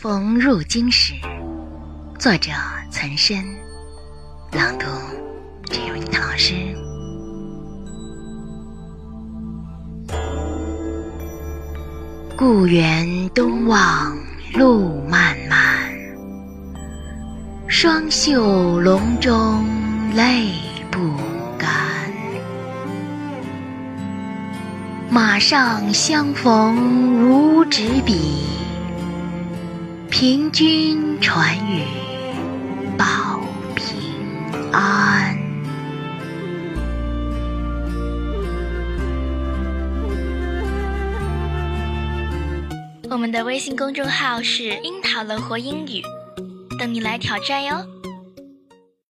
逢入京时，作者岑参，朗读陈瑞涛老师。故园东望路漫漫，双袖龙钟泪不干。马上相逢无纸笔，凭君传语报平安。我们的微信公众号是“樱桃乐活英语”，等你来挑战哟。